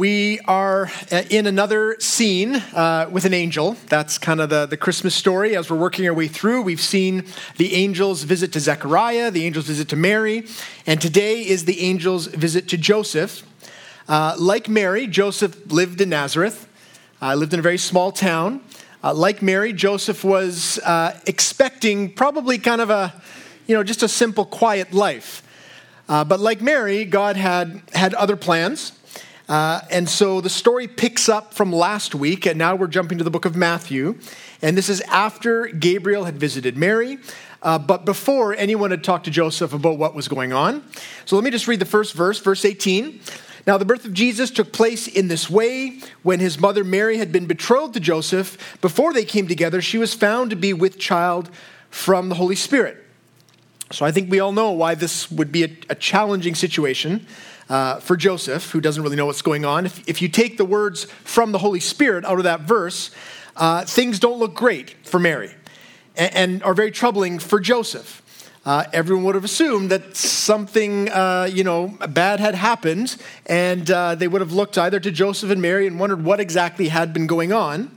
we are uh, in another scene uh, with an angel. That's kind of the, the Christmas story. As we're working our way through, we've seen the angel's visit to Zechariah, the angel's visit to Mary, and today is the angel's visit to Joseph. Uh, like Mary, Joseph lived in Nazareth, uh, lived in a very small town. Uh, like Mary, Joseph was uh, expecting probably kind of a, you know, just a simple, quiet life. but like Mary, God had had other plans. Uh, and so the story picks up from last week, and now we're jumping to the book of Matthew. And this is after Gabriel had visited Mary, uh, but before anyone had talked to Joseph about what was going on. So let me just read the first verse, verse 18. Now, the birth of Jesus took place in this way. When his mother Mary had been betrothed to Joseph, before they came together, she was found to be with child from the Holy Spirit. So I think we all know why this would be a, a challenging situation uh, for Joseph, who doesn't really know what's going on. If, if you take the words from the Holy Spirit out of that verse, uh, things don't look great for Mary and, and are very troubling for Joseph. Uh, everyone would have assumed that something, uh, you know, bad had happened, and uh, they would have looked either to Joseph and Mary and wondered what exactly had been going on.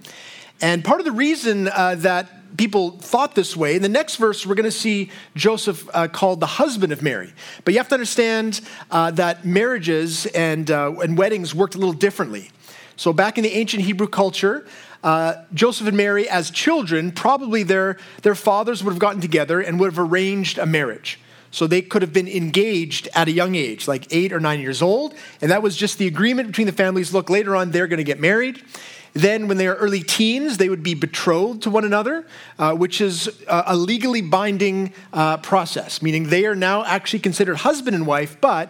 And part of the reason uh, that people thought this way. In the next verse, we're going to see Joseph uh, called the husband of Mary. But you have to understand uh, that marriages and, uh, and weddings worked a little differently. So, back in the ancient Hebrew culture, uh, Joseph and Mary, as children, probably their, their fathers would have gotten together and would have arranged a marriage. So they could have been engaged at a young age, like eight or nine years old. And that was just the agreement between the families. Look, later on, they're going to get married. Then, when they are early teens, they would be betrothed to one another, uh, which is a legally binding uh, process, meaning they are now actually considered husband and wife, but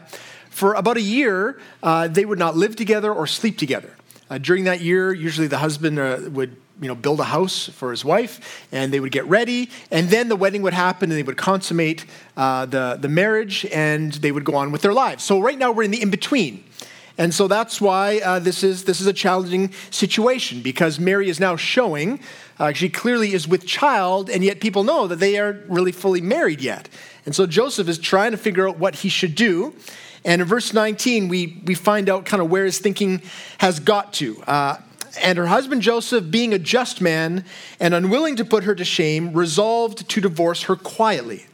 for about a year, uh, they would not live together or sleep together. Uh, during that year, usually the husband uh, would you know, build a house for his wife, and they would get ready, and then the wedding would happen, and they would consummate uh, the, the marriage, and they would go on with their lives. So right now we're in the in between. And so that's why uh, this, is, this is a challenging situation because Mary is now showing, uh, she clearly is with child, and yet people know that they aren't really fully married yet. And so Joseph is trying to figure out what he should do. And in verse 19, we, we find out kind of where his thinking has got to. Uh, and her husband Joseph, being a just man and unwilling to put her to shame, resolved to divorce her quietly.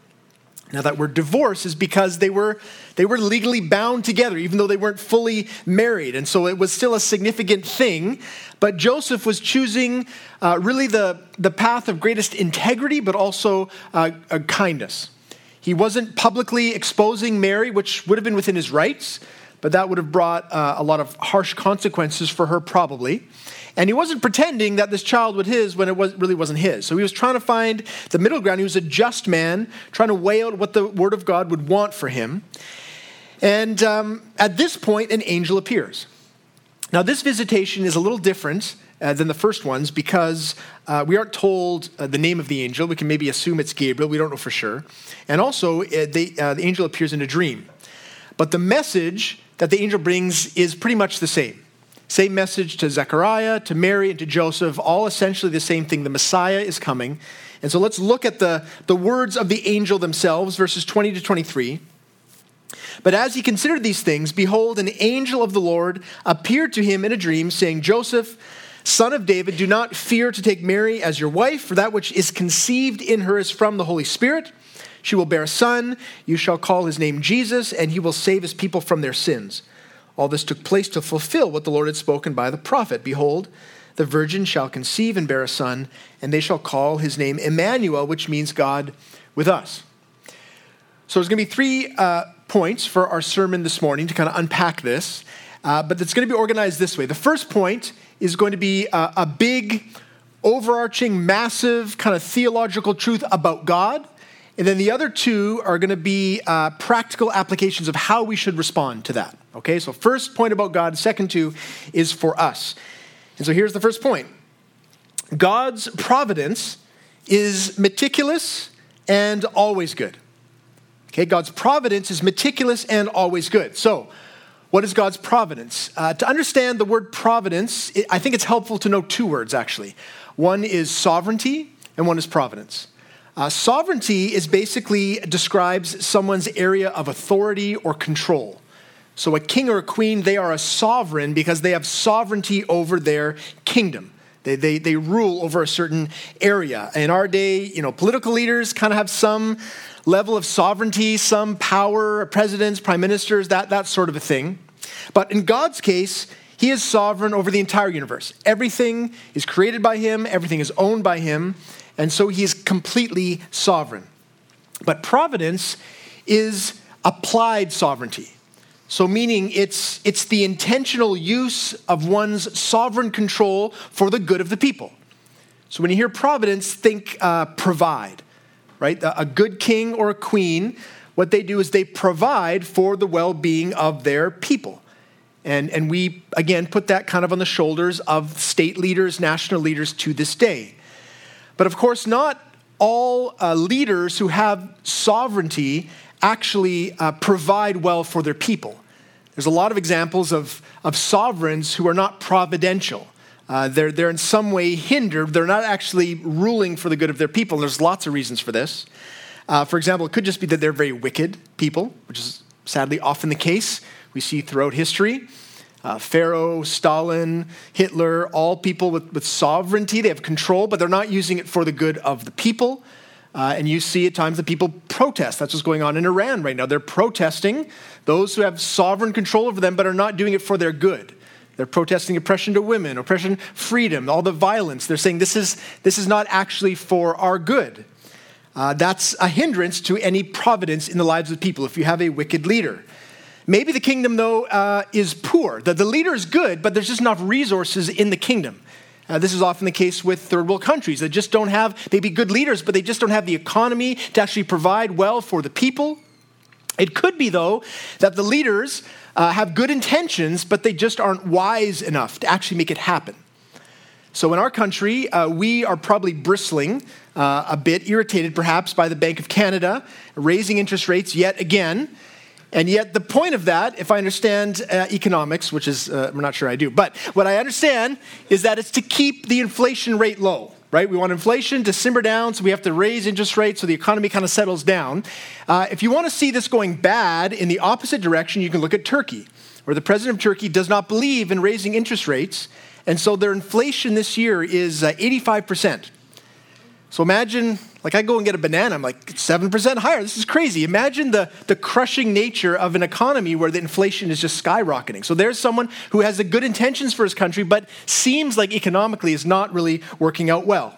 Now, that word divorce is because they were, they were legally bound together, even though they weren't fully married. And so it was still a significant thing. But Joseph was choosing uh, really the, the path of greatest integrity, but also uh, kindness. He wasn't publicly exposing Mary, which would have been within his rights, but that would have brought uh, a lot of harsh consequences for her, probably. And he wasn't pretending that this child was his when it was, really wasn't his. So he was trying to find the middle ground. He was a just man, trying to weigh out what the Word of God would want for him. And um, at this point, an angel appears. Now, this visitation is a little different uh, than the first ones because uh, we aren't told uh, the name of the angel. We can maybe assume it's Gabriel. We don't know for sure. And also, uh, they, uh, the angel appears in a dream. But the message that the angel brings is pretty much the same. Same message to Zechariah, to Mary, and to Joseph, all essentially the same thing. The Messiah is coming. And so let's look at the, the words of the angel themselves, verses 20 to 23. But as he considered these things, behold, an angel of the Lord appeared to him in a dream, saying, Joseph, son of David, do not fear to take Mary as your wife, for that which is conceived in her is from the Holy Spirit. She will bear a son. You shall call his name Jesus, and he will save his people from their sins. All this took place to fulfill what the Lord had spoken by the prophet. Behold, the virgin shall conceive and bear a son, and they shall call his name Emmanuel, which means God with us. So there's going to be three uh, points for our sermon this morning to kind of unpack this, uh, but it's going to be organized this way. The first point is going to be a, a big, overarching, massive kind of theological truth about God. And then the other two are going to be uh, practical applications of how we should respond to that. Okay, so first point about God, second two is for us. And so here's the first point God's providence is meticulous and always good. Okay, God's providence is meticulous and always good. So, what is God's providence? Uh, to understand the word providence, I think it's helpful to know two words actually. One is sovereignty, and one is providence. Uh, sovereignty is basically describes someone's area of authority or control. So, a king or a queen, they are a sovereign because they have sovereignty over their kingdom. They, they, they rule over a certain area. In our day, you know, political leaders kind of have some level of sovereignty, some power, presidents, prime ministers, that, that sort of a thing. But in God's case, he is sovereign over the entire universe. Everything is created by him, everything is owned by him, and so he is completely sovereign. But providence is applied sovereignty. So, meaning it's, it's the intentional use of one's sovereign control for the good of the people. So, when you hear providence, think uh, provide, right? A good king or a queen, what they do is they provide for the well being of their people. And, and we, again, put that kind of on the shoulders of state leaders, national leaders to this day. But of course, not all uh, leaders who have sovereignty actually uh, provide well for their people. There's a lot of examples of, of sovereigns who are not providential. Uh, they're, they're in some way hindered. They're not actually ruling for the good of their people. And there's lots of reasons for this. Uh, for example, it could just be that they're very wicked people, which is sadly often the case. We see throughout history. Uh, Pharaoh, Stalin, Hitler, all people with, with sovereignty. They have control, but they're not using it for the good of the people. Uh, and you see at times that people protest. That's what's going on in Iran right now. They're protesting those who have sovereign control over them, but are not doing it for their good. They're protesting oppression to women, oppression, freedom, all the violence. They're saying this is, this is not actually for our good. Uh, that's a hindrance to any providence in the lives of people if you have a wicked leader. Maybe the kingdom, though, uh, is poor. The, the leader is good, but there's just enough resources in the kingdom. Uh, this is often the case with third world countries that just don't have, they be good leaders, but they just don't have the economy to actually provide well for the people. It could be, though, that the leaders uh, have good intentions, but they just aren't wise enough to actually make it happen. So, in our country, uh, we are probably bristling, uh, a bit irritated perhaps by the Bank of Canada raising interest rates yet again. And yet, the point of that, if I understand uh, economics, which is, uh, I'm not sure I do, but what I understand is that it's to keep the inflation rate low, right? We want inflation to simmer down, so we have to raise interest rates so the economy kind of settles down. Uh, if you want to see this going bad in the opposite direction, you can look at Turkey, where the president of Turkey does not believe in raising interest rates, and so their inflation this year is 85%. Uh, so imagine, like I go and get a banana, I'm like, 7% higher. This is crazy. Imagine the, the crushing nature of an economy where the inflation is just skyrocketing. So there's someone who has the good intentions for his country, but seems like economically is not really working out well.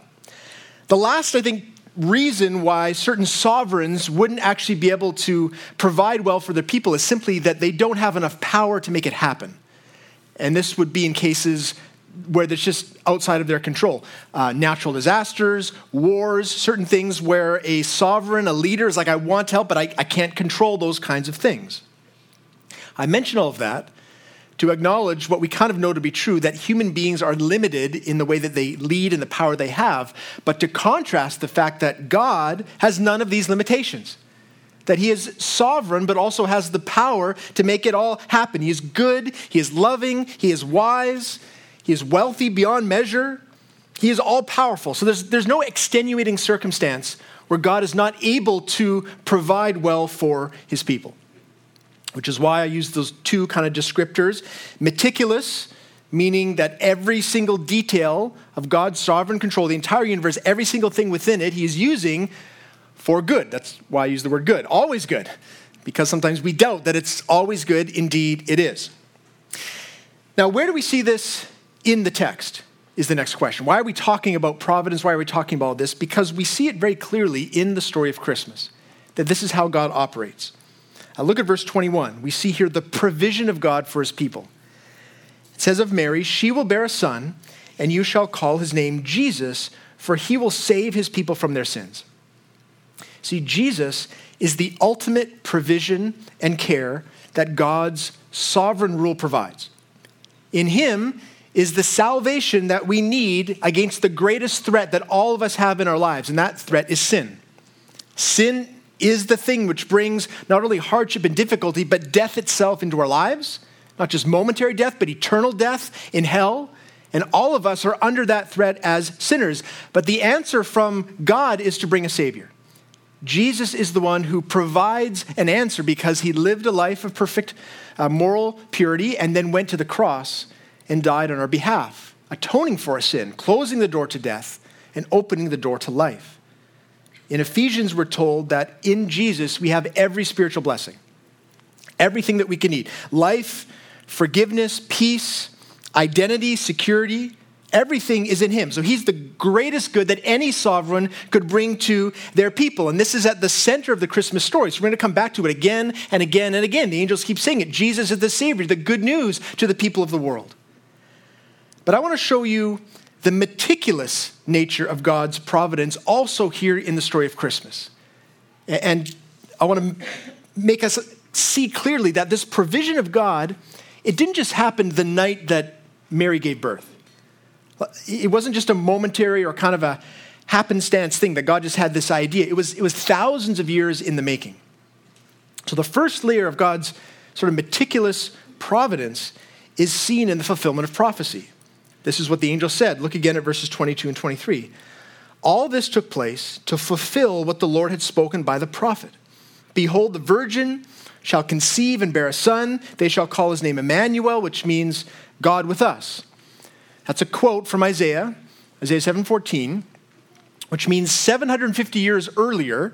The last, I think, reason why certain sovereigns wouldn't actually be able to provide well for their people is simply that they don't have enough power to make it happen. And this would be in cases where it's just outside of their control. Uh, natural disasters, wars, certain things where a sovereign, a leader is like, I want help, but I, I can't control those kinds of things. I mention all of that to acknowledge what we kind of know to be true that human beings are limited in the way that they lead and the power they have, but to contrast the fact that God has none of these limitations. That he is sovereign, but also has the power to make it all happen. He is good, he is loving, he is wise, he is wealthy beyond measure. He is all powerful. So there's, there's no extenuating circumstance where God is not able to provide well for his people. Which is why I use those two kind of descriptors meticulous, meaning that every single detail of God's sovereign control, the entire universe, every single thing within it, he is using for good. That's why I use the word good. Always good, because sometimes we doubt that it's always good. Indeed, it is. Now, where do we see this in the text? Is the next question. Why are we talking about providence? Why are we talking about this? Because we see it very clearly in the story of Christmas that this is how God operates. Now look at verse 21. We see here the provision of God for his people. It says of Mary, She will bear a son, and you shall call his name Jesus, for he will save his people from their sins. See, Jesus is the ultimate provision and care that God's sovereign rule provides. In him, is the salvation that we need against the greatest threat that all of us have in our lives, and that threat is sin. Sin is the thing which brings not only hardship and difficulty, but death itself into our lives. Not just momentary death, but eternal death in hell. And all of us are under that threat as sinners. But the answer from God is to bring a Savior. Jesus is the one who provides an answer because he lived a life of perfect uh, moral purity and then went to the cross and died on our behalf, atoning for our sin, closing the door to death, and opening the door to life. In Ephesians, we're told that in Jesus we have every spiritual blessing, everything that we can need life, forgiveness, peace, identity, security, Everything is in him. So he's the greatest good that any sovereign could bring to their people. And this is at the center of the Christmas story. So we're going to come back to it again and again and again. The angels keep saying it Jesus is the Savior, the good news to the people of the world. But I want to show you the meticulous nature of God's providence also here in the story of Christmas. And I want to make us see clearly that this provision of God, it didn't just happen the night that Mary gave birth. It wasn't just a momentary or kind of a happenstance thing that God just had this idea. It was, it was thousands of years in the making. So the first layer of God's sort of meticulous providence is seen in the fulfillment of prophecy. This is what the angel said. Look again at verses 22 and 23. All this took place to fulfill what the Lord had spoken by the prophet. Behold, the virgin shall conceive and bear a son. They shall call his name Emmanuel, which means God with us. That's a quote from Isaiah, Isaiah 7:14, which means 750 years earlier,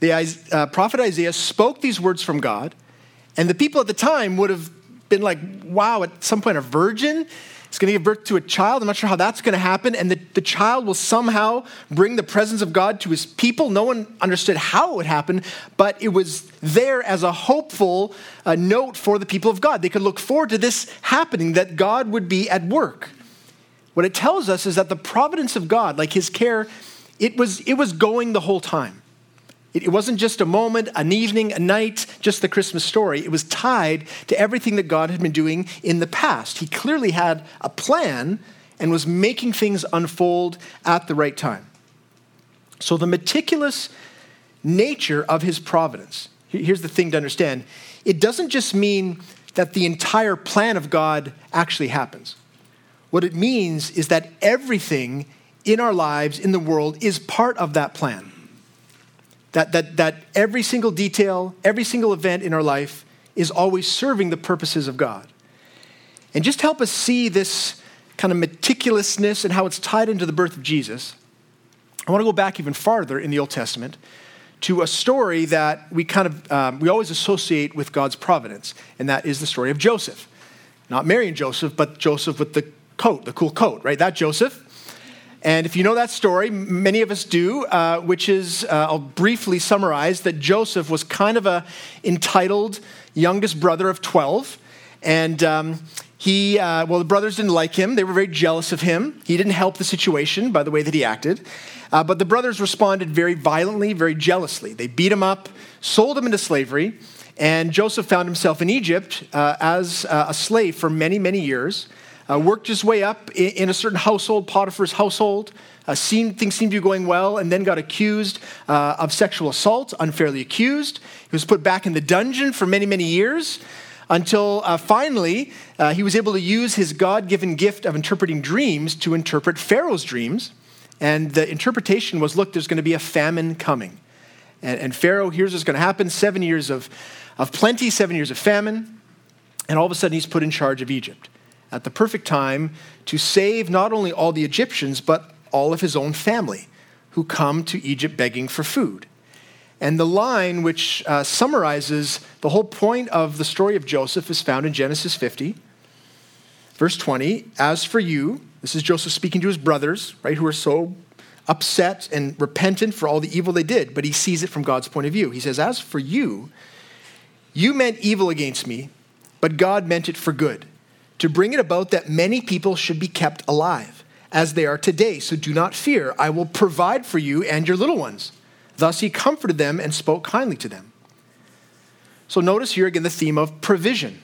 the uh, prophet Isaiah spoke these words from God, and the people at the time would have been like, "Wow, at some point a virgin is going to give birth to a child. I'm not sure how that's going to happen. And the, the child will somehow bring the presence of God to his people. No one understood how it would happen, but it was there as a hopeful uh, note for the people of God. They could look forward to this happening, that God would be at work. What it tells us is that the providence of God, like his care, it was, it was going the whole time. It, wasn't just a moment, an evening, a night, just the Christmas story. It was tied to everything that God had been doing in the past. He clearly had a plan and was making things unfold at the right time. So, the meticulous nature of his providence, here's the thing to understand it doesn't just mean that the entire plan of God actually happens. What it means is that everything in our lives, in the world, is part of that plan. That, that, that every single detail, every single event in our life is always serving the purposes of God. And just help us see this kind of meticulousness and how it's tied into the birth of Jesus. I want to go back even farther in the Old Testament to a story that we kind of um, we always associate with God's providence, and that is the story of Joseph. Not Mary and Joseph, but Joseph with the coat, the cool coat, right? That Joseph. And if you know that story, many of us do, uh, which is, uh, I'll briefly summarize that Joseph was kind of a entitled youngest brother of 12. And um, he, uh, well, the brothers didn't like him. They were very jealous of him. He didn't help the situation by the way that he acted. Uh, but the brothers responded very violently, very jealously. They beat him up, sold him into slavery, and Joseph found himself in Egypt uh, as uh, a slave for many, many years uh, worked his way up in, in, a certain household, Potiphar's household. Uh, seemed, things seemed to be going well, and then got accused uh, of sexual assault, unfairly accused. He was put back in the dungeon for many, many years until uh, finally uh, he was able to use his God given gift of interpreting dreams to interpret Pharaoh's dreams. And the interpretation was look, there's going to be a famine coming. And, and Pharaoh here's what's going to happen seven years of, of plenty, seven years of famine. And all of a sudden, he's put in charge of Egypt at the perfect time to save not only all the Egyptians, but all of his own family who come to Egypt begging for food. And the line which uh, summarizes the whole point of the story of Joseph is found in Genesis 50, verse 20. As for you, this is Joseph speaking to his brothers, right, who are so upset and repentant for all the evil they did, but he sees it from God's point of view. He says, As for you, you meant evil against me, but God meant it for good to bring it about that many people should be kept alive, as they are today. So do not fear. I will provide for you and your little ones. Thus he comforted them and spoke kindly to them. So notice here again the theme of provision.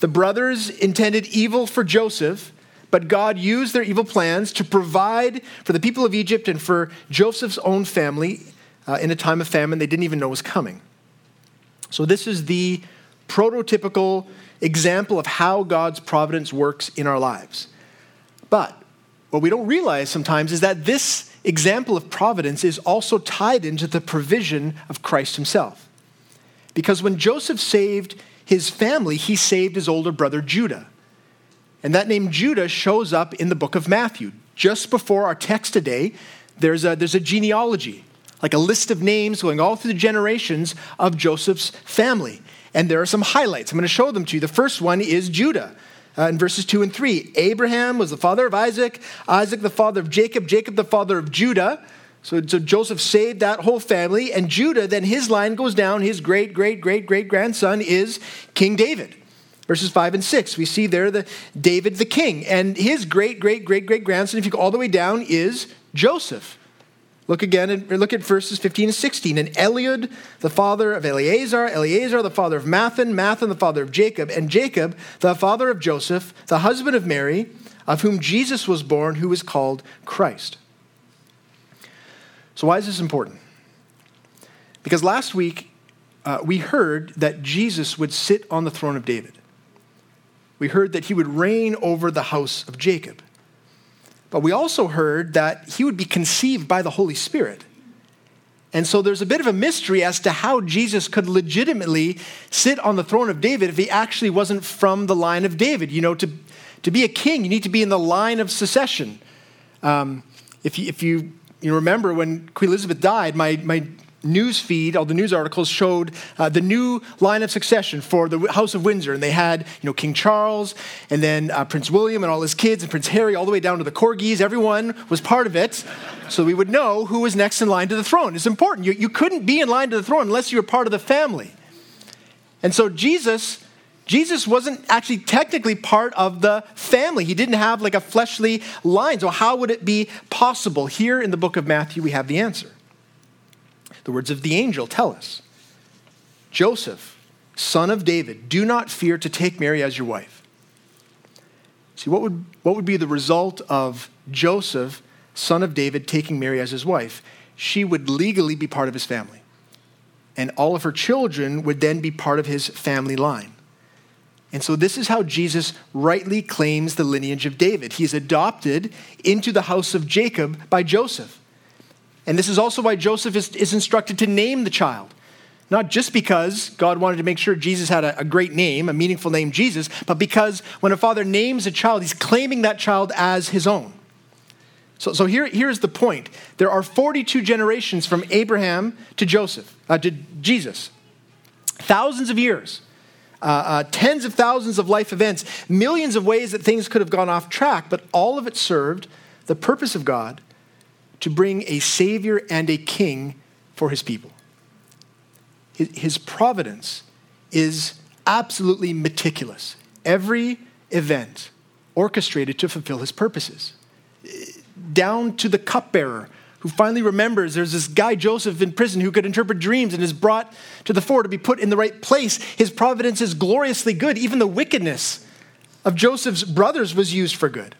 The brothers intended evil for Joseph, but God used their evil plans to provide for the people of Egypt and for Joseph's own family uh, in a time of famine they didn't even know was coming. So this is the prototypical example of how God's providence works in our lives. But what we don't realize sometimes is that this example of providence is also tied into the provision of Christ himself. Because when Joseph saved his family, he saved his older brother Judah. And that name Judah shows up in the book of Matthew. Just before our text today, there's a, there's a genealogy, like a list of names going all through the generations of Joseph's family. And there are some highlights. I'm going to show them to you. The first one is Judah. Uh, in verses 2 and 3. Abraham was the father of Isaac, Isaac the father of Jacob, Jacob the father of Judah. So, so Joseph saved that whole family, and Judah, then his line goes down. His great, great, great, great grandson is King David. Verses 5 and 6, we see there the David the king. And his great, great, great, great grandson, if you go all the way down, is Joseph. Look again look at verses 15 and 16. And Eliud, the father of Eleazar, Eleazar, the father of Matthan, Matthan, the father of Jacob, and Jacob, the father of Joseph, the husband of Mary, of whom Jesus was born, who is called Christ. So, why is this important? Because last week uh, we heard that Jesus would sit on the throne of David. We heard that he would reign over the house of Jacob. But we also heard that he would be conceived by the Holy Spirit. And so there's a bit of a mystery as to how Jesus could legitimately sit on the throne of David if he actually wasn't from the line of David. You know, to, to be a king, you need to be in the line of succession. Um, if you, if you, you remember when Queen Elizabeth died, my, my news feed, all the news articles showed uh, the new line of succession for the House of Windsor. And they had, you know, King Charles and then uh, Prince William and all his kids and Prince Harry all the way down to the corgis. Everyone was part of it. So we would know who was next in line to the throne. It's important. You, you couldn't be in line to the throne unless you were part of the family. And so Jesus, Jesus wasn't actually technically part of the family. He didn't have like a fleshly line. So how would it be possible? Here in the book of Matthew, we have the answer. The words of the angel tell us Joseph, son of David, do not fear to take Mary as your wife. See, what would, what would be the result of Joseph, son of David, taking Mary as his wife? She would legally be part of his family. And all of her children would then be part of his family line. And so, this is how Jesus rightly claims the lineage of David. He is adopted into the house of Jacob by Joseph. And this is also why Joseph is, is instructed to name the child. Not just because God wanted to make sure Jesus had a, a, great name, a meaningful name, Jesus, but because when a father names a child, he's claiming that child as his own. So, so here, here's the point there are 42 generations from Abraham to Joseph, uh, to Jesus. Thousands of years, uh, uh, tens of thousands of life events, millions of ways that things could have gone off track, but all of it served the purpose of God to bring a Savior and a King for his people. His providence is absolutely meticulous. Every event orchestrated to fulfill his purposes. Down to the cupbearer who finally remembers there's this guy Joseph in prison who could interpret dreams and is brought to the fore to be put in the right place. His providence is gloriously good. Even the wickedness of Joseph's brothers was used for good.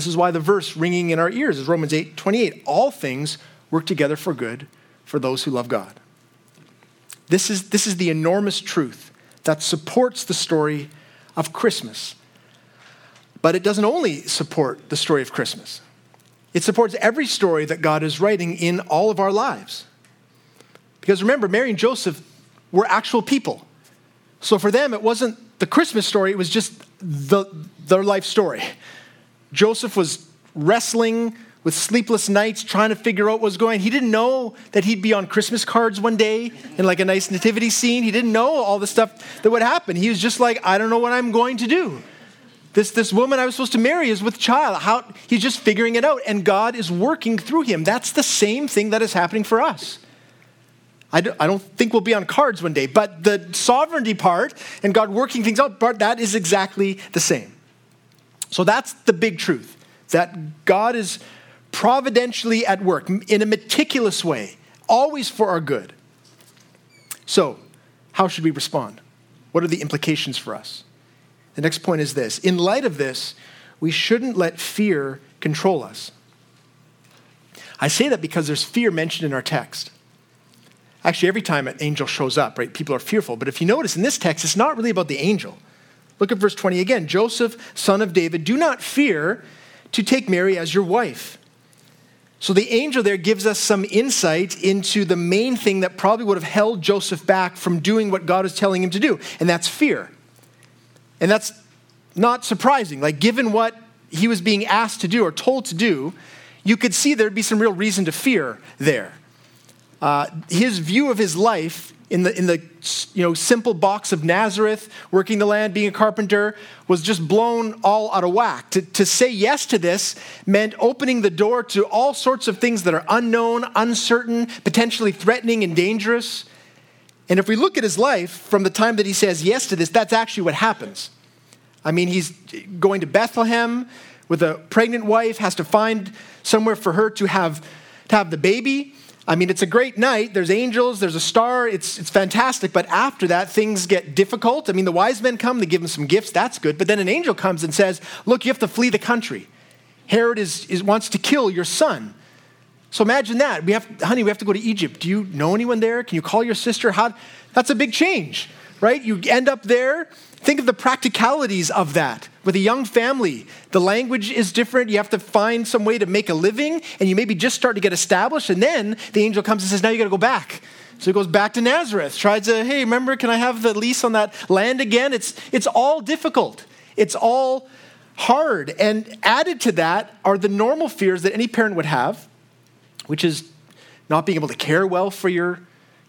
This is why the verse ringing in our ears is Romans 8 28. All things work together for good for those who love God. This is, this is the enormous truth that supports the story of Christmas. But it doesn't only support the story of Christmas, it supports every story that God is writing in all of our lives. Because remember, Mary and Joseph were actual people. So for them, it wasn't the Christmas story, it was just the, their life story. Joseph was wrestling with sleepless nights trying to figure out what was going he didn't know that he'd be on christmas cards one day in like a nice nativity scene. He didn't know all the stuff that would happen. He was just like i don't know what i'm going to do. This, this woman i was supposed to marry is with child. How, he's just figuring it out and god is working through him. That's the same thing that is happening for us. I don't, I don't think we'll be on cards one day but the sovereignty part and god working things out part that is exactly the same so that's the big truth that God is providentially at work in a meticulous way, always for our good. So, how should we respond? What are the implications for us? The next point is this In light of this, we shouldn't let fear control us. I say that because there's fear mentioned in our text. Actually, every time an angel shows up, right, people are fearful. But if you notice in this text, it's not really about the angel. Look at verse 20 again. Joseph, son of David, do not fear to take Mary as your wife, So the angel there gives us some insight into the main thing that probably would have held Joseph back from doing what God is telling him to do, and that's fear. And that's not surprising. Like, given what he was being asked to do or told to do, you could see there'd be some real reason to fear there. Uh, his view of his life in the, in the you know, simple box of Nazareth, working the land, being a carpenter, was just blown all out of whack. To, to say yes to this meant opening the door to all sorts of things that are unknown, uncertain, potentially threatening and dangerous. And if we look at his life from the time that he says yes to this, that's actually what happens. I mean, he's going to Bethlehem with a pregnant wife, has to find somewhere for her to have, to have the baby. I mean, it's a great night. There's angels, there's a star, it's, it's fantastic. But after that, things get difficult. I mean, the wise men come, they give them some gifts, that's good. But then an angel comes and says, Look, you have to flee the country. Herod is, is, wants to kill your son. So imagine that. We have, honey, we have to go to Egypt. Do you know anyone there? Can you call your sister? How? That's a big change, right? You end up there. Think of the practicalities of that with a young family. The language is different. You have to find some way to make a living, and you maybe just start to get established. And then the angel comes and says, Now you got to go back. So he goes back to Nazareth, tries to, hey, remember, can I have the lease on that land again? It's, it's all difficult. It's all hard. And added to that are the normal fears that any parent would have, which is not being able to care well for your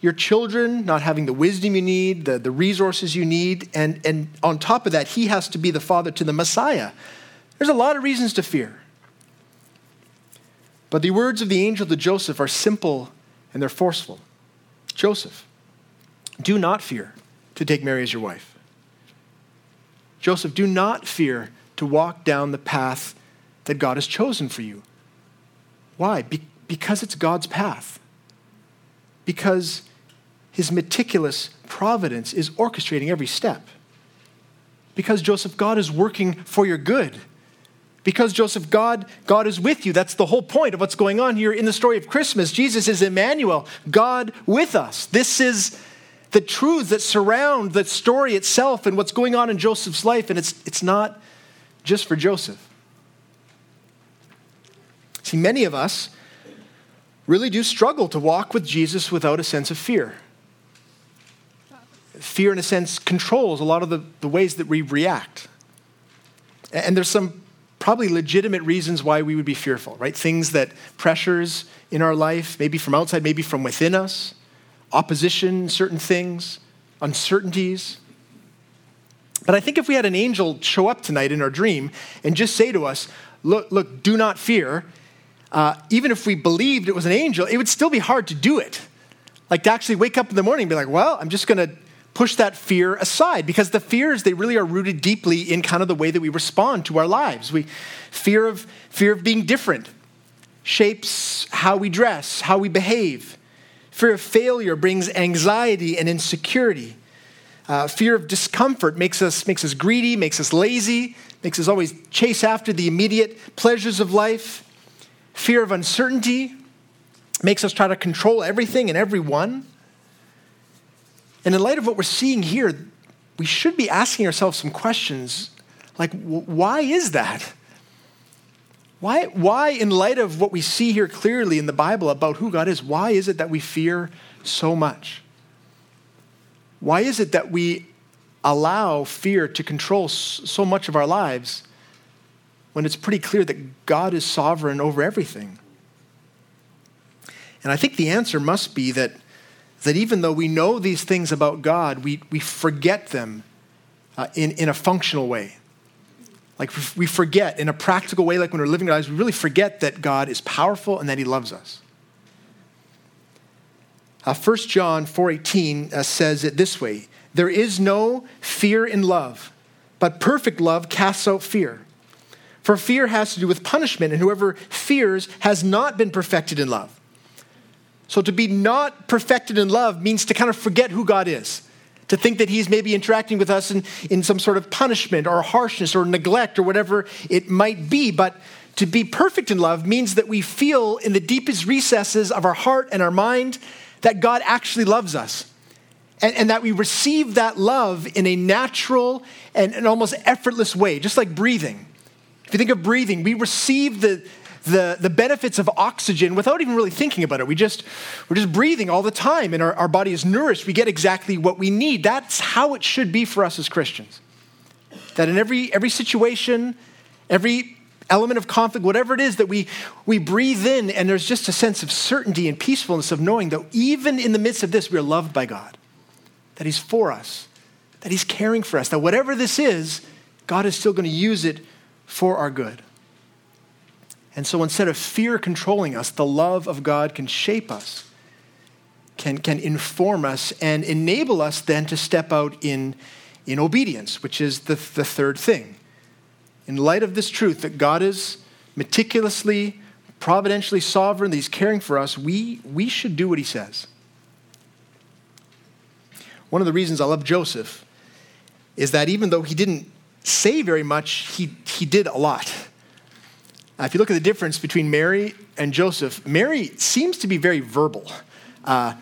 your children not having the wisdom you need, the, the resources you need, and, and on top of that, he has to be the father to the Messiah. There's a lot of reasons to fear. But the words of the angel to Joseph are simple and they're forceful. Joseph, do not fear to take Mary as your wife. Joseph, do not fear to walk down the path that God has chosen for you. Why? Be- because it's God's path. Because his meticulous providence is orchestrating every step. Because Joseph, God is working for your good. Because Joseph, God, God is with you. That's the whole point of what's going on here in the story of Christmas. Jesus is Emmanuel, God with us. This is the truths that surround the story itself and what's going on in Joseph's life, and it's, it's not just for Joseph. See, many of us really do struggle to walk with Jesus without a sense of fear fear, in a sense, controls a lot of the, the ways that we react. And there's some probably legitimate reasons why we would be fearful, right? Things that pressures in our life, maybe from outside, maybe from within us, opposition, certain things, uncertainties. But I think if we had an angel show up tonight in our dream and just say to us, look, look, do not fear, uh, even if we believed it was an angel, it would still be hard to do it. Like to actually wake up in the morning and be like, well, I'm just going to push that fear aside because the fears they really are rooted deeply in kind of the way that we respond to our lives. We fear of fear of being different shapes how we dress how we behave. Fear of failure brings anxiety and insecurity. Uh, fear of discomfort makes us makes us greedy makes us lazy makes us always chase after the immediate pleasures of life. Fear of uncertainty makes us try to control everything and everyone and in light of what we're seeing here, we should be asking ourselves some questions like, why is that? Why, why, in light of what we see here clearly in the Bible about who God is, why is it that we fear so much? Why is it that we allow fear to control so much of our lives when it's pretty clear that God is sovereign over everything? And I think the answer must be that that even though we know these things about God, we, we forget them uh, in, in a functional way. Like we forget in a practical way, like when we're living our lives, we really forget that God is powerful and that He loves us. Uh, 1 John 4.18 uh, says it this way, There is no fear in love, but perfect love casts out fear. For fear has to do with punishment, and whoever fears has not been perfected in love. So to be not perfected in love means to kind of forget who God is, to think that He's maybe interacting with us in, in some sort of punishment or harshness or neglect or whatever it might be. But to be perfect in love means that we feel in the deepest recesses of our heart and our mind that God actually loves us. And, and, that we receive that love in a natural and, an almost effortless way, just like breathing. If you think of breathing, we receive the, the, the benefits of oxygen without even really thinking about it. We just, we're just breathing all the time and our, our body is nourished. We get exactly what we need. That's how it should be for us as Christians. That in every, every situation, every element of conflict, whatever it is that we, we breathe in, and there's just a sense of certainty and peacefulness of knowing that even in the midst of this, we are loved by God, that He's for us, that He's caring for us, that whatever this is, God is still going to use it for our good. And so instead of fear controlling us, the love of God can shape us, can, can inform us, and enable us then to step out in, in obedience, which is the, the third thing. In light of this truth that God is meticulously, providentially sovereign, that He's caring for us, we, we should do what He says. One of the reasons I love Joseph is that even though he didn't say very much, he, he did a lot. Uh, if you look at the difference between Mary and Joseph, Mary seems to be very verbal. Uh,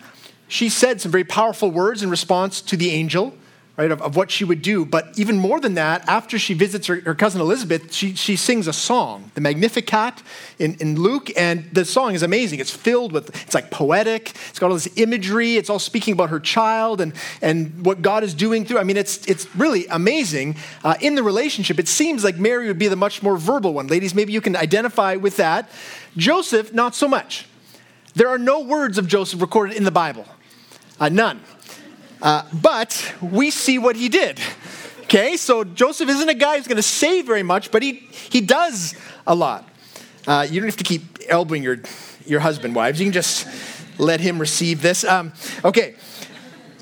she said some very powerful words in response to the angel right, of, of what she would do. But even more than that, after she visits her, her cousin Elizabeth, she, she sings a song, the Magnificat in, in Luke, and the song is amazing. It's filled with, it's like poetic, it's got all this imagery, it's all speaking about her child and, and what God is doing through. I mean, it's, it's really amazing. Uh, in the relationship, it seems like Mary would be the much more verbal one. Ladies, maybe you can identify with that. Joseph, not so much. There are no words of Joseph recorded in the Bible, uh, none. Uh, but we see what he did. Okay, so Joseph isn't a guy who's going to say very much, but he, he does a lot. Uh, you don't have to keep elbowing your, your husband, wives. You can just let him receive this. Um, okay,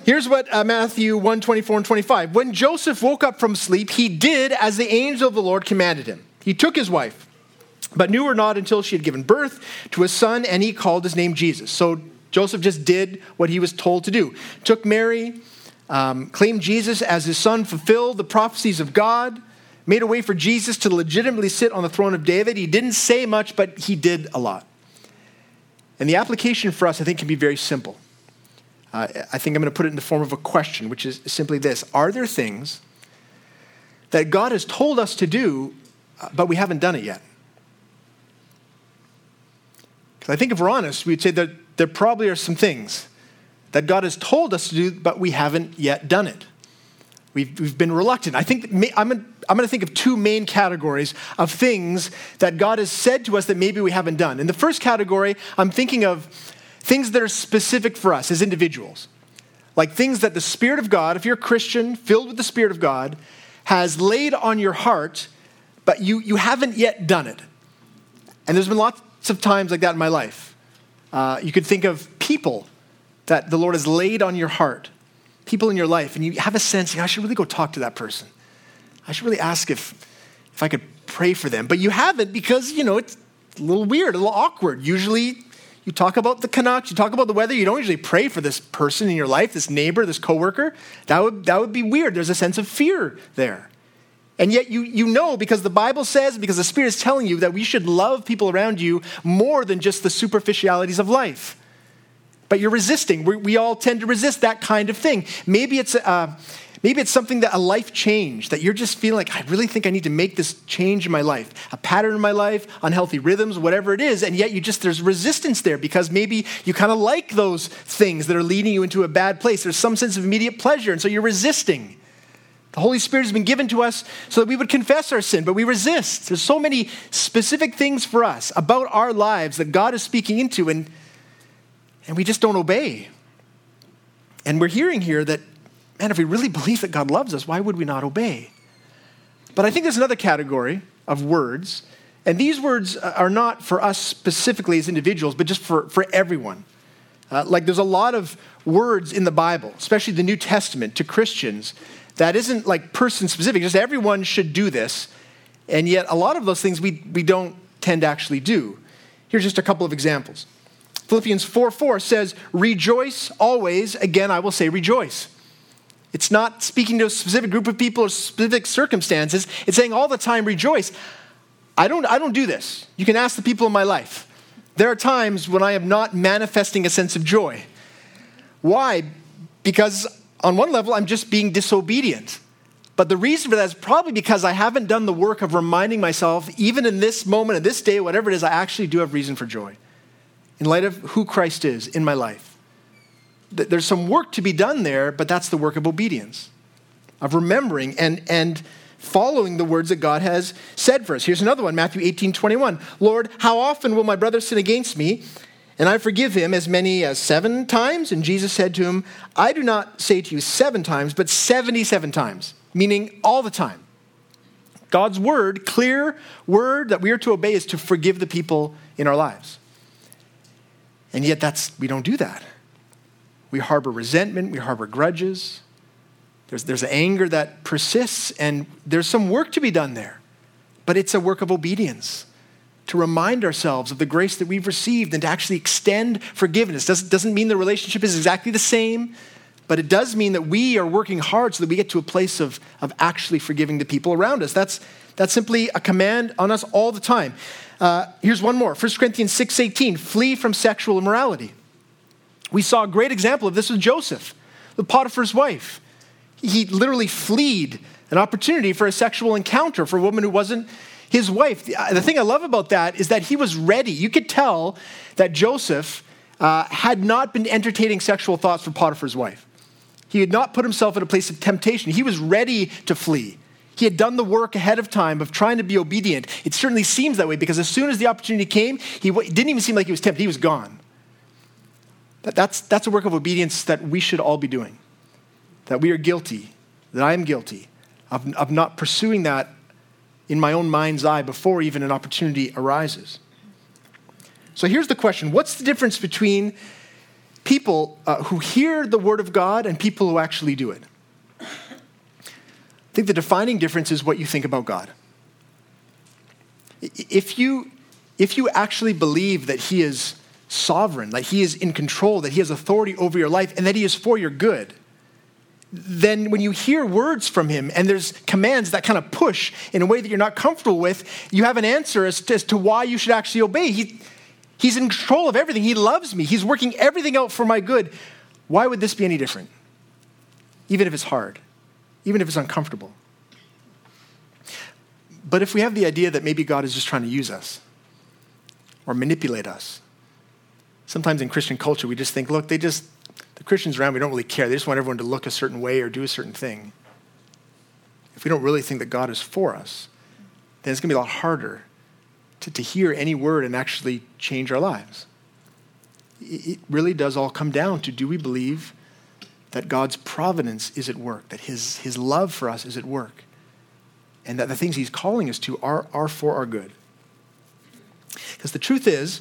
here's what uh, Matthew 1 24 and 25. When Joseph woke up from sleep, he did as the angel of the Lord commanded him. He took his wife, but knew her not until she had given birth to a son, and he called his name Jesus. So Joseph just did what he was told to do. Took Mary, um, claimed Jesus as his son, fulfilled the prophecies of God, made a way for Jesus to legitimately sit on the throne of David. He didn't say much, but he did a lot. And the application for us, I think, can be very simple. Uh, I think I'm going to put it in the form of a question, which is simply this Are there things that God has told us to do, uh, but we haven't done it yet? Because I think if we're honest, we'd say that there probably are some things that God has told us to do, but we haven't yet done it. We've, we've been reluctant. I think I'm, I'm going to think of two main categories of things that God has said to us that maybe we haven't done. In the first category, I'm thinking of things that are specific for us as individuals, like things that the Spirit of God, if you're a Christian filled with the Spirit of God, has laid on your heart, but you, you haven't yet done it. And there's been lots of times like that in my life. Uh, you could think of people that the Lord has laid on your heart, people in your life, and you have a sense, yeah, I should really go talk to that person. I should really ask if, if I could pray for them. But you haven't because, you know, it's a little weird, a little awkward. Usually you talk about the Canucks, you talk about the weather, you don't usually pray for this person in your life, this neighbor, this coworker. That would, that would be weird. There's a sense of fear there. And yet you, you know because the Bible says, because the Spirit is telling you that we should love people around you more than just the superficialities of life. But you're resisting. we we all tend to resist that kind of thing. Maybe it's, uh, maybe it's something that a life change, that you're just feeling like, I really think I need to make this change in my life, a pattern in my life, unhealthy rhythms, whatever it is. And yet you just, there's resistance there because maybe you kind of like those things that are leading you into a bad place. There's some sense of immediate pleasure. And so you're resisting. The Holy Spirit has been given to us so that we would confess our sin, but we resist. There's so many specific things for us about our lives that God is speaking into, and, and we just don't obey. And we're hearing here that, man, if we really believe that God loves us, why would we not obey? But I think there's another category of words, and these words are not for us specifically as individuals, but just for, for everyone. Uh, like there's a lot of words in the Bible, especially the New Testament, to Christians that isn't like person specific, just everyone should do this. And yet, a lot of those things we, we don't tend to actually do. Here's just a couple of examples. Philippians 4 4 says, Rejoice always. Again, I will say rejoice. It's not speaking to a specific group of people or specific circumstances. It's saying all the time, rejoice. I don't, I don't do this. You can ask the people in my life. There are times when I am not manifesting a sense of joy. Why? Because on one level, I'm just being disobedient. But the reason for that is probably because I haven't done the work of reminding myself, even in this moment, in this day, whatever it is, I actually do have reason for joy in light of who Christ is in my life. There's some work to be done there, but that's the work of obedience, of remembering and, and following the words that God has said for us. Here's another one Matthew 18 21. Lord, how often will my brother sin against me? And I forgive him as many as seven times. And Jesus said to him, I do not say to you seven times, but 77 times meaning all the time. God's word, clear word that we are to obey, is to forgive the people in our lives. And yet, that's, we don't do that. We harbor resentment, we harbor grudges. There's, there's anger that persists, and there's some work to be done there. But it's a work of obedience to remind ourselves of the grace that we've received and to actually extend forgiveness. Doesn't, doesn't mean the relationship is exactly the same, but it does mean that we are working hard so that we get to a place of, of actually forgiving the people around us. That's, that's simply a command on us all the time. Uh, here's one more 1 Corinthians 6:18, flee from sexual immorality. We saw a great example of this with Joseph, the Potiphar's wife. He literally fled an opportunity for a sexual encounter for a woman who wasn't his wife. The thing I love about that is that he was ready. You could tell that Joseph uh, had not been entertaining sexual thoughts for Potiphar's wife. He had not put himself in a place of temptation. He was ready to flee. He had done the work ahead of time of trying to be obedient. It certainly seems that way because as soon as the opportunity came, he didn't even seem like he was tempted. He was gone. That's, that's a work of obedience that we should all be doing. That we are guilty, that I am guilty of, of not pursuing that in my own mind's eye before even an opportunity arises. So here's the question What's the difference between people uh, who hear the word of God and people who actually do it. I think the defining difference is what you think about God. If you, if you actually believe that He is sovereign, that He is in control, that He has authority over your life, and that He is for your good, then when you hear words from Him and there's commands that kind of push in a way that you're not comfortable with, you have an answer as to, as to why you should actually obey. He, He's in control of everything. He loves me. He's working everything out for my good. Why would this be any different? Even if it's hard, even if it's uncomfortable. But if we have the idea that maybe God is just trying to use us or manipulate us, sometimes in Christian culture we just think, look, they just, the Christians around, we don't really care. They just want everyone to look a certain way or do a certain thing. If we don't really think that God is for us, then it's going to be a lot harder to, to hear any word and actually change our lives. It really does all come down to do we believe that God's providence is at work, that his, his love for us is at work, and that the things he's calling us to are, are for our good. Because the truth is,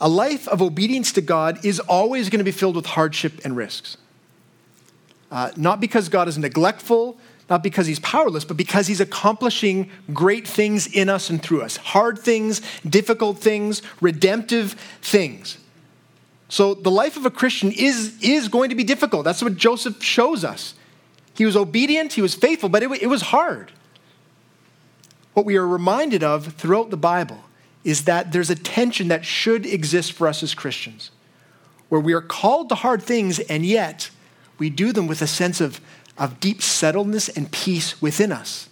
a life of obedience to God is always going to be filled with hardship and risks. Uh, not because God is neglectful, not because he's powerless, but because he's accomplishing great things in us and through us hard things, difficult things, redemptive things. So the life of a Christian is, is going to be difficult. That's what Joseph shows us. He was obedient, he was faithful, but it, it was hard. What we are reminded of throughout the Bible is that there's a tension that should exist for us as Christians, where we are called to hard things, and yet we do them with a sense of of deep settledness and peace within us.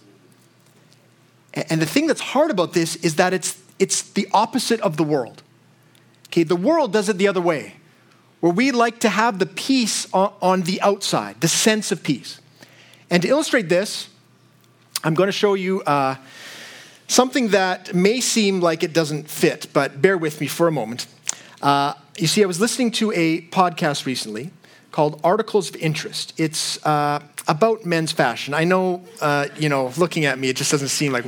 And the thing that's hard about this is that it's, it's the opposite of the world. Okay, the world does it the other way, where we like to have the peace on, on the outside, the sense of peace. And to illustrate this, I'm going to show you uh, something that may seem like it doesn't fit, but bear with me for a moment. Uh, you see, I was listening to a podcast recently called Articles of Interest. It's uh, about men's fashion. I know, uh, you know, looking at me, it just doesn't seem like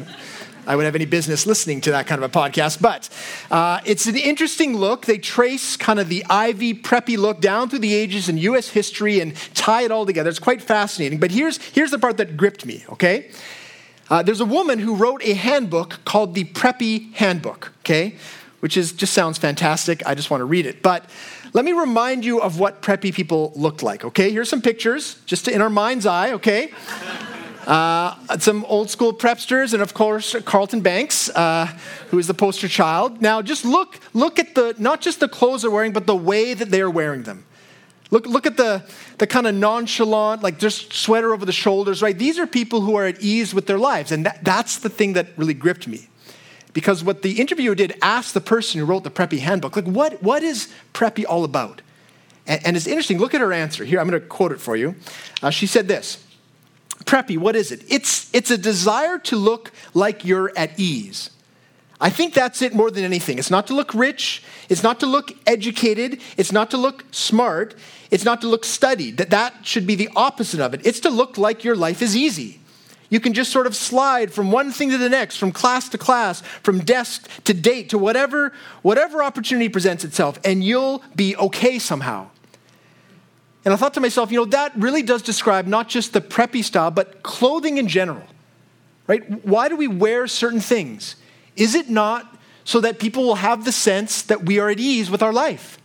I would have any business listening to that kind of a podcast, but uh, it's an interesting look. They trace kind of the Ivy preppy look down through the ages in U.S. history and tie it all together. It's quite fascinating. But here's, here's the part that gripped me, okay? Uh, there's a woman who wrote a handbook called the Preppy Handbook, okay? Which is just sounds fantastic. I just want to read it. But let me remind you of what preppy people looked like, okay? Here's some pictures, just in our mind's eye, okay? Uh, some old school prepsters, and of course, Carlton Banks, uh, who is the poster child. Now, just look, look at the, not just the clothes they're wearing, but the way that they are wearing them. Look, look at the, the kind of nonchalant, like just sweater over the shoulders, right? These are people who are at ease with their lives. And that, that's the thing that really gripped me. Because what the interviewer did ask the person who wrote the Preppy handbook, like, what, what is Preppy all about? And, and it's interesting. Look at her answer. Here, I'm going to quote it for you. Uh, she said this Preppy, what is it? It's, it's a desire to look like you're at ease. I think that's it more than anything. It's not to look rich, it's not to look educated, it's not to look smart, it's not to look studied. That that should be the opposite of it. It's to look like your life is easy. You can just sort of slide from one thing to the next, from class to class, from desk to date to whatever whatever opportunity presents itself and you'll be okay somehow. And I thought to myself, you know, that really does describe not just the preppy style, but clothing in general. Right? Why do we wear certain things? Is it not so that people will have the sense that we are at ease with our life?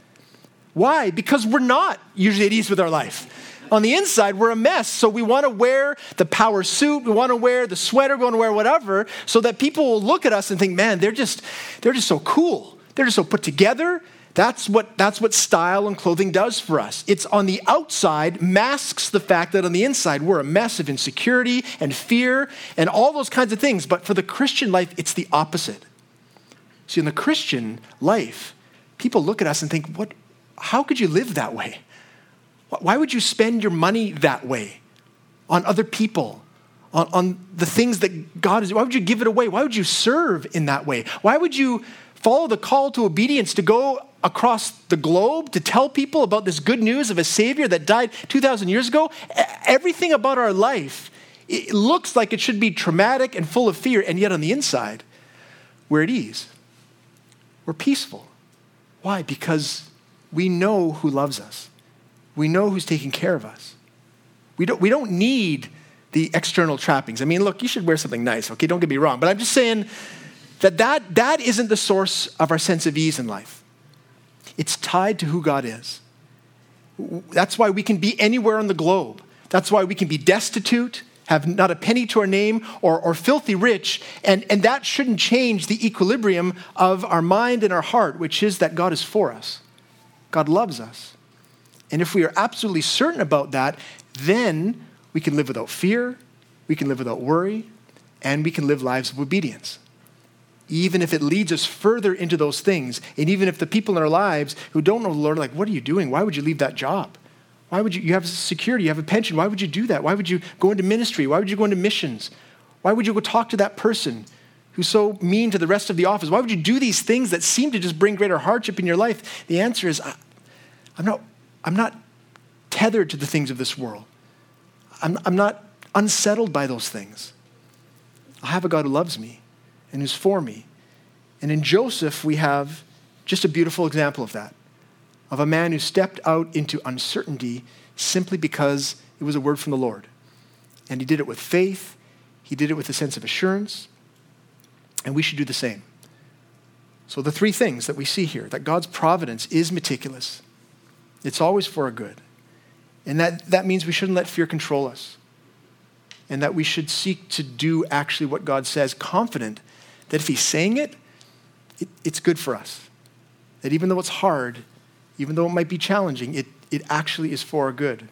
Why? Because we're not usually at ease with our life. On the inside, we're a mess. So we want to wear the power suit, we want to wear the sweater, we want to wear whatever, so that people will look at us and think, man, they're just, they're just so cool. They're just so put together. That's what, that's what style and clothing does for us. It's on the outside, masks the fact that on the inside, we're a mess of insecurity and fear and all those kinds of things. But for the Christian life, it's the opposite. See, in the Christian life, people look at us and think, what, how could you live that way? Why would you spend your money that way on other people? On, on the things that God is, why would you give it away? Why would you serve in that way? Why would you follow the call to obedience to go across the globe to tell people about this good news of a Savior that died 2,000 years ago, everything about our life it looks like it should be traumatic and full of fear, and yet on the inside, we're at ease. We're peaceful. Why? Because we know who loves us, we know who's taking care of us. We don't, we don't need the external trappings. I mean, look, you should wear something nice, okay? Don't get me wrong. But I'm just saying that that, that isn't the source of our sense of ease in life. It's tied to who God is. That's why we can be anywhere on the globe. That's why we can be destitute, have not a penny to our name, or, or filthy rich. And, and that shouldn't change the equilibrium of our mind and our heart, which is that God is for us. God loves us. And if we are absolutely certain about that, then we can live without fear, we can live without worry, and we can live lives of obedience even if it leads us further into those things. And even if the people in our lives who don't know the Lord are like, what are you doing? Why would you leave that job? Why would you, you have security, you have a pension. Why would you do that? Why would you go into ministry? Why would you go into missions? Why would you go talk to that person who's so mean to the rest of the office? Why would you do these things that seem to just bring greater hardship in your life? The answer is, I'm not, I'm not tethered to the things of this world. I'm, I'm not unsettled by those things. I have a God who loves me and who's for me. And in Joseph, we have just a beautiful example of that of a man who stepped out into uncertainty simply because it was a word from the Lord. And he did it with faith, he did it with a sense of assurance, and we should do the same. So, the three things that we see here that God's providence is meticulous, it's always for our good. And that, that means we shouldn't let fear control us. And that we should seek to do actually what God says, confident that if he's saying it, it, it's good for us. That even though it's hard, even though it might be challenging, it, it actually is for our good.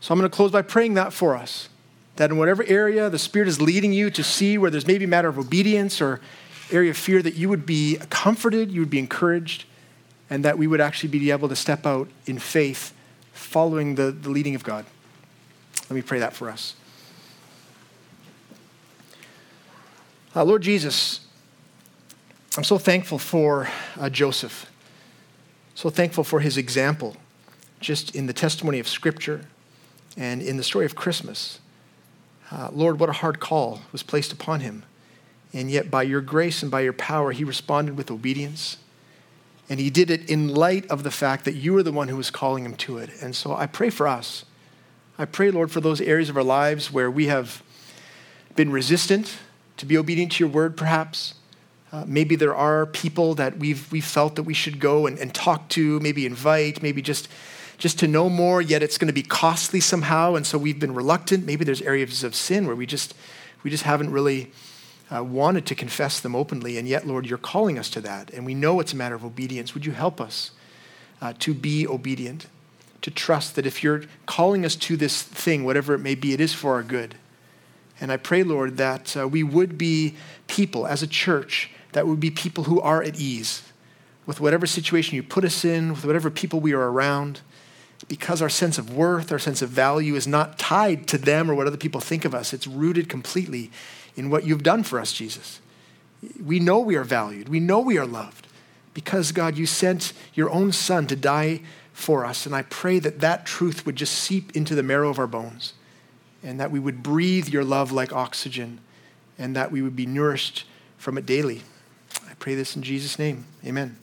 So I'm going to close by praying that for us. That in whatever area the Spirit is leading you to see where there's maybe a matter of obedience or area of fear, that you would be comforted, you would be encouraged, and that we would actually be able to step out in faith following the, the leading of God. Let me pray that for us. Uh, Lord Jesus, I'm so thankful for uh, Joseph, so thankful for his example, just in the testimony of Scripture and in the story of Christmas. Uh, Lord, what a hard call was placed upon him. And yet, by your grace and by your power, he responded with obedience. And he did it in light of the fact that you were the one who was calling him to it. And so I pray for us. I pray, Lord, for those areas of our lives where we have been resistant to be obedient to your word, perhaps. Uh, maybe there are people that we've, we've felt that we should go and, and talk to, maybe invite, maybe just, just to know more, yet it's going to be costly somehow, and so we've been reluctant. Maybe there's areas of sin where we just, we just haven't really uh, wanted to confess them openly, and yet, Lord, you're calling us to that, and we know it's a matter of obedience. Would you help us uh, to be obedient to trust that if you're calling us to this thing, whatever it may be, it is for our good. And I pray, Lord, that uh, we would be people as a church that would be people who are at ease with whatever situation you put us in, with whatever people we are around, because our sense of worth, our sense of value is not tied to them or what other people think of us. It's rooted completely in what you've done for us, Jesus. We know we are valued, we know we are loved because, God, you sent your own Son to die for us. And I pray that that truth would just seep into the marrow of our bones and that we would breathe your love like oxygen and that we would be nourished from it daily. I pray this in Jesus' name. Amen.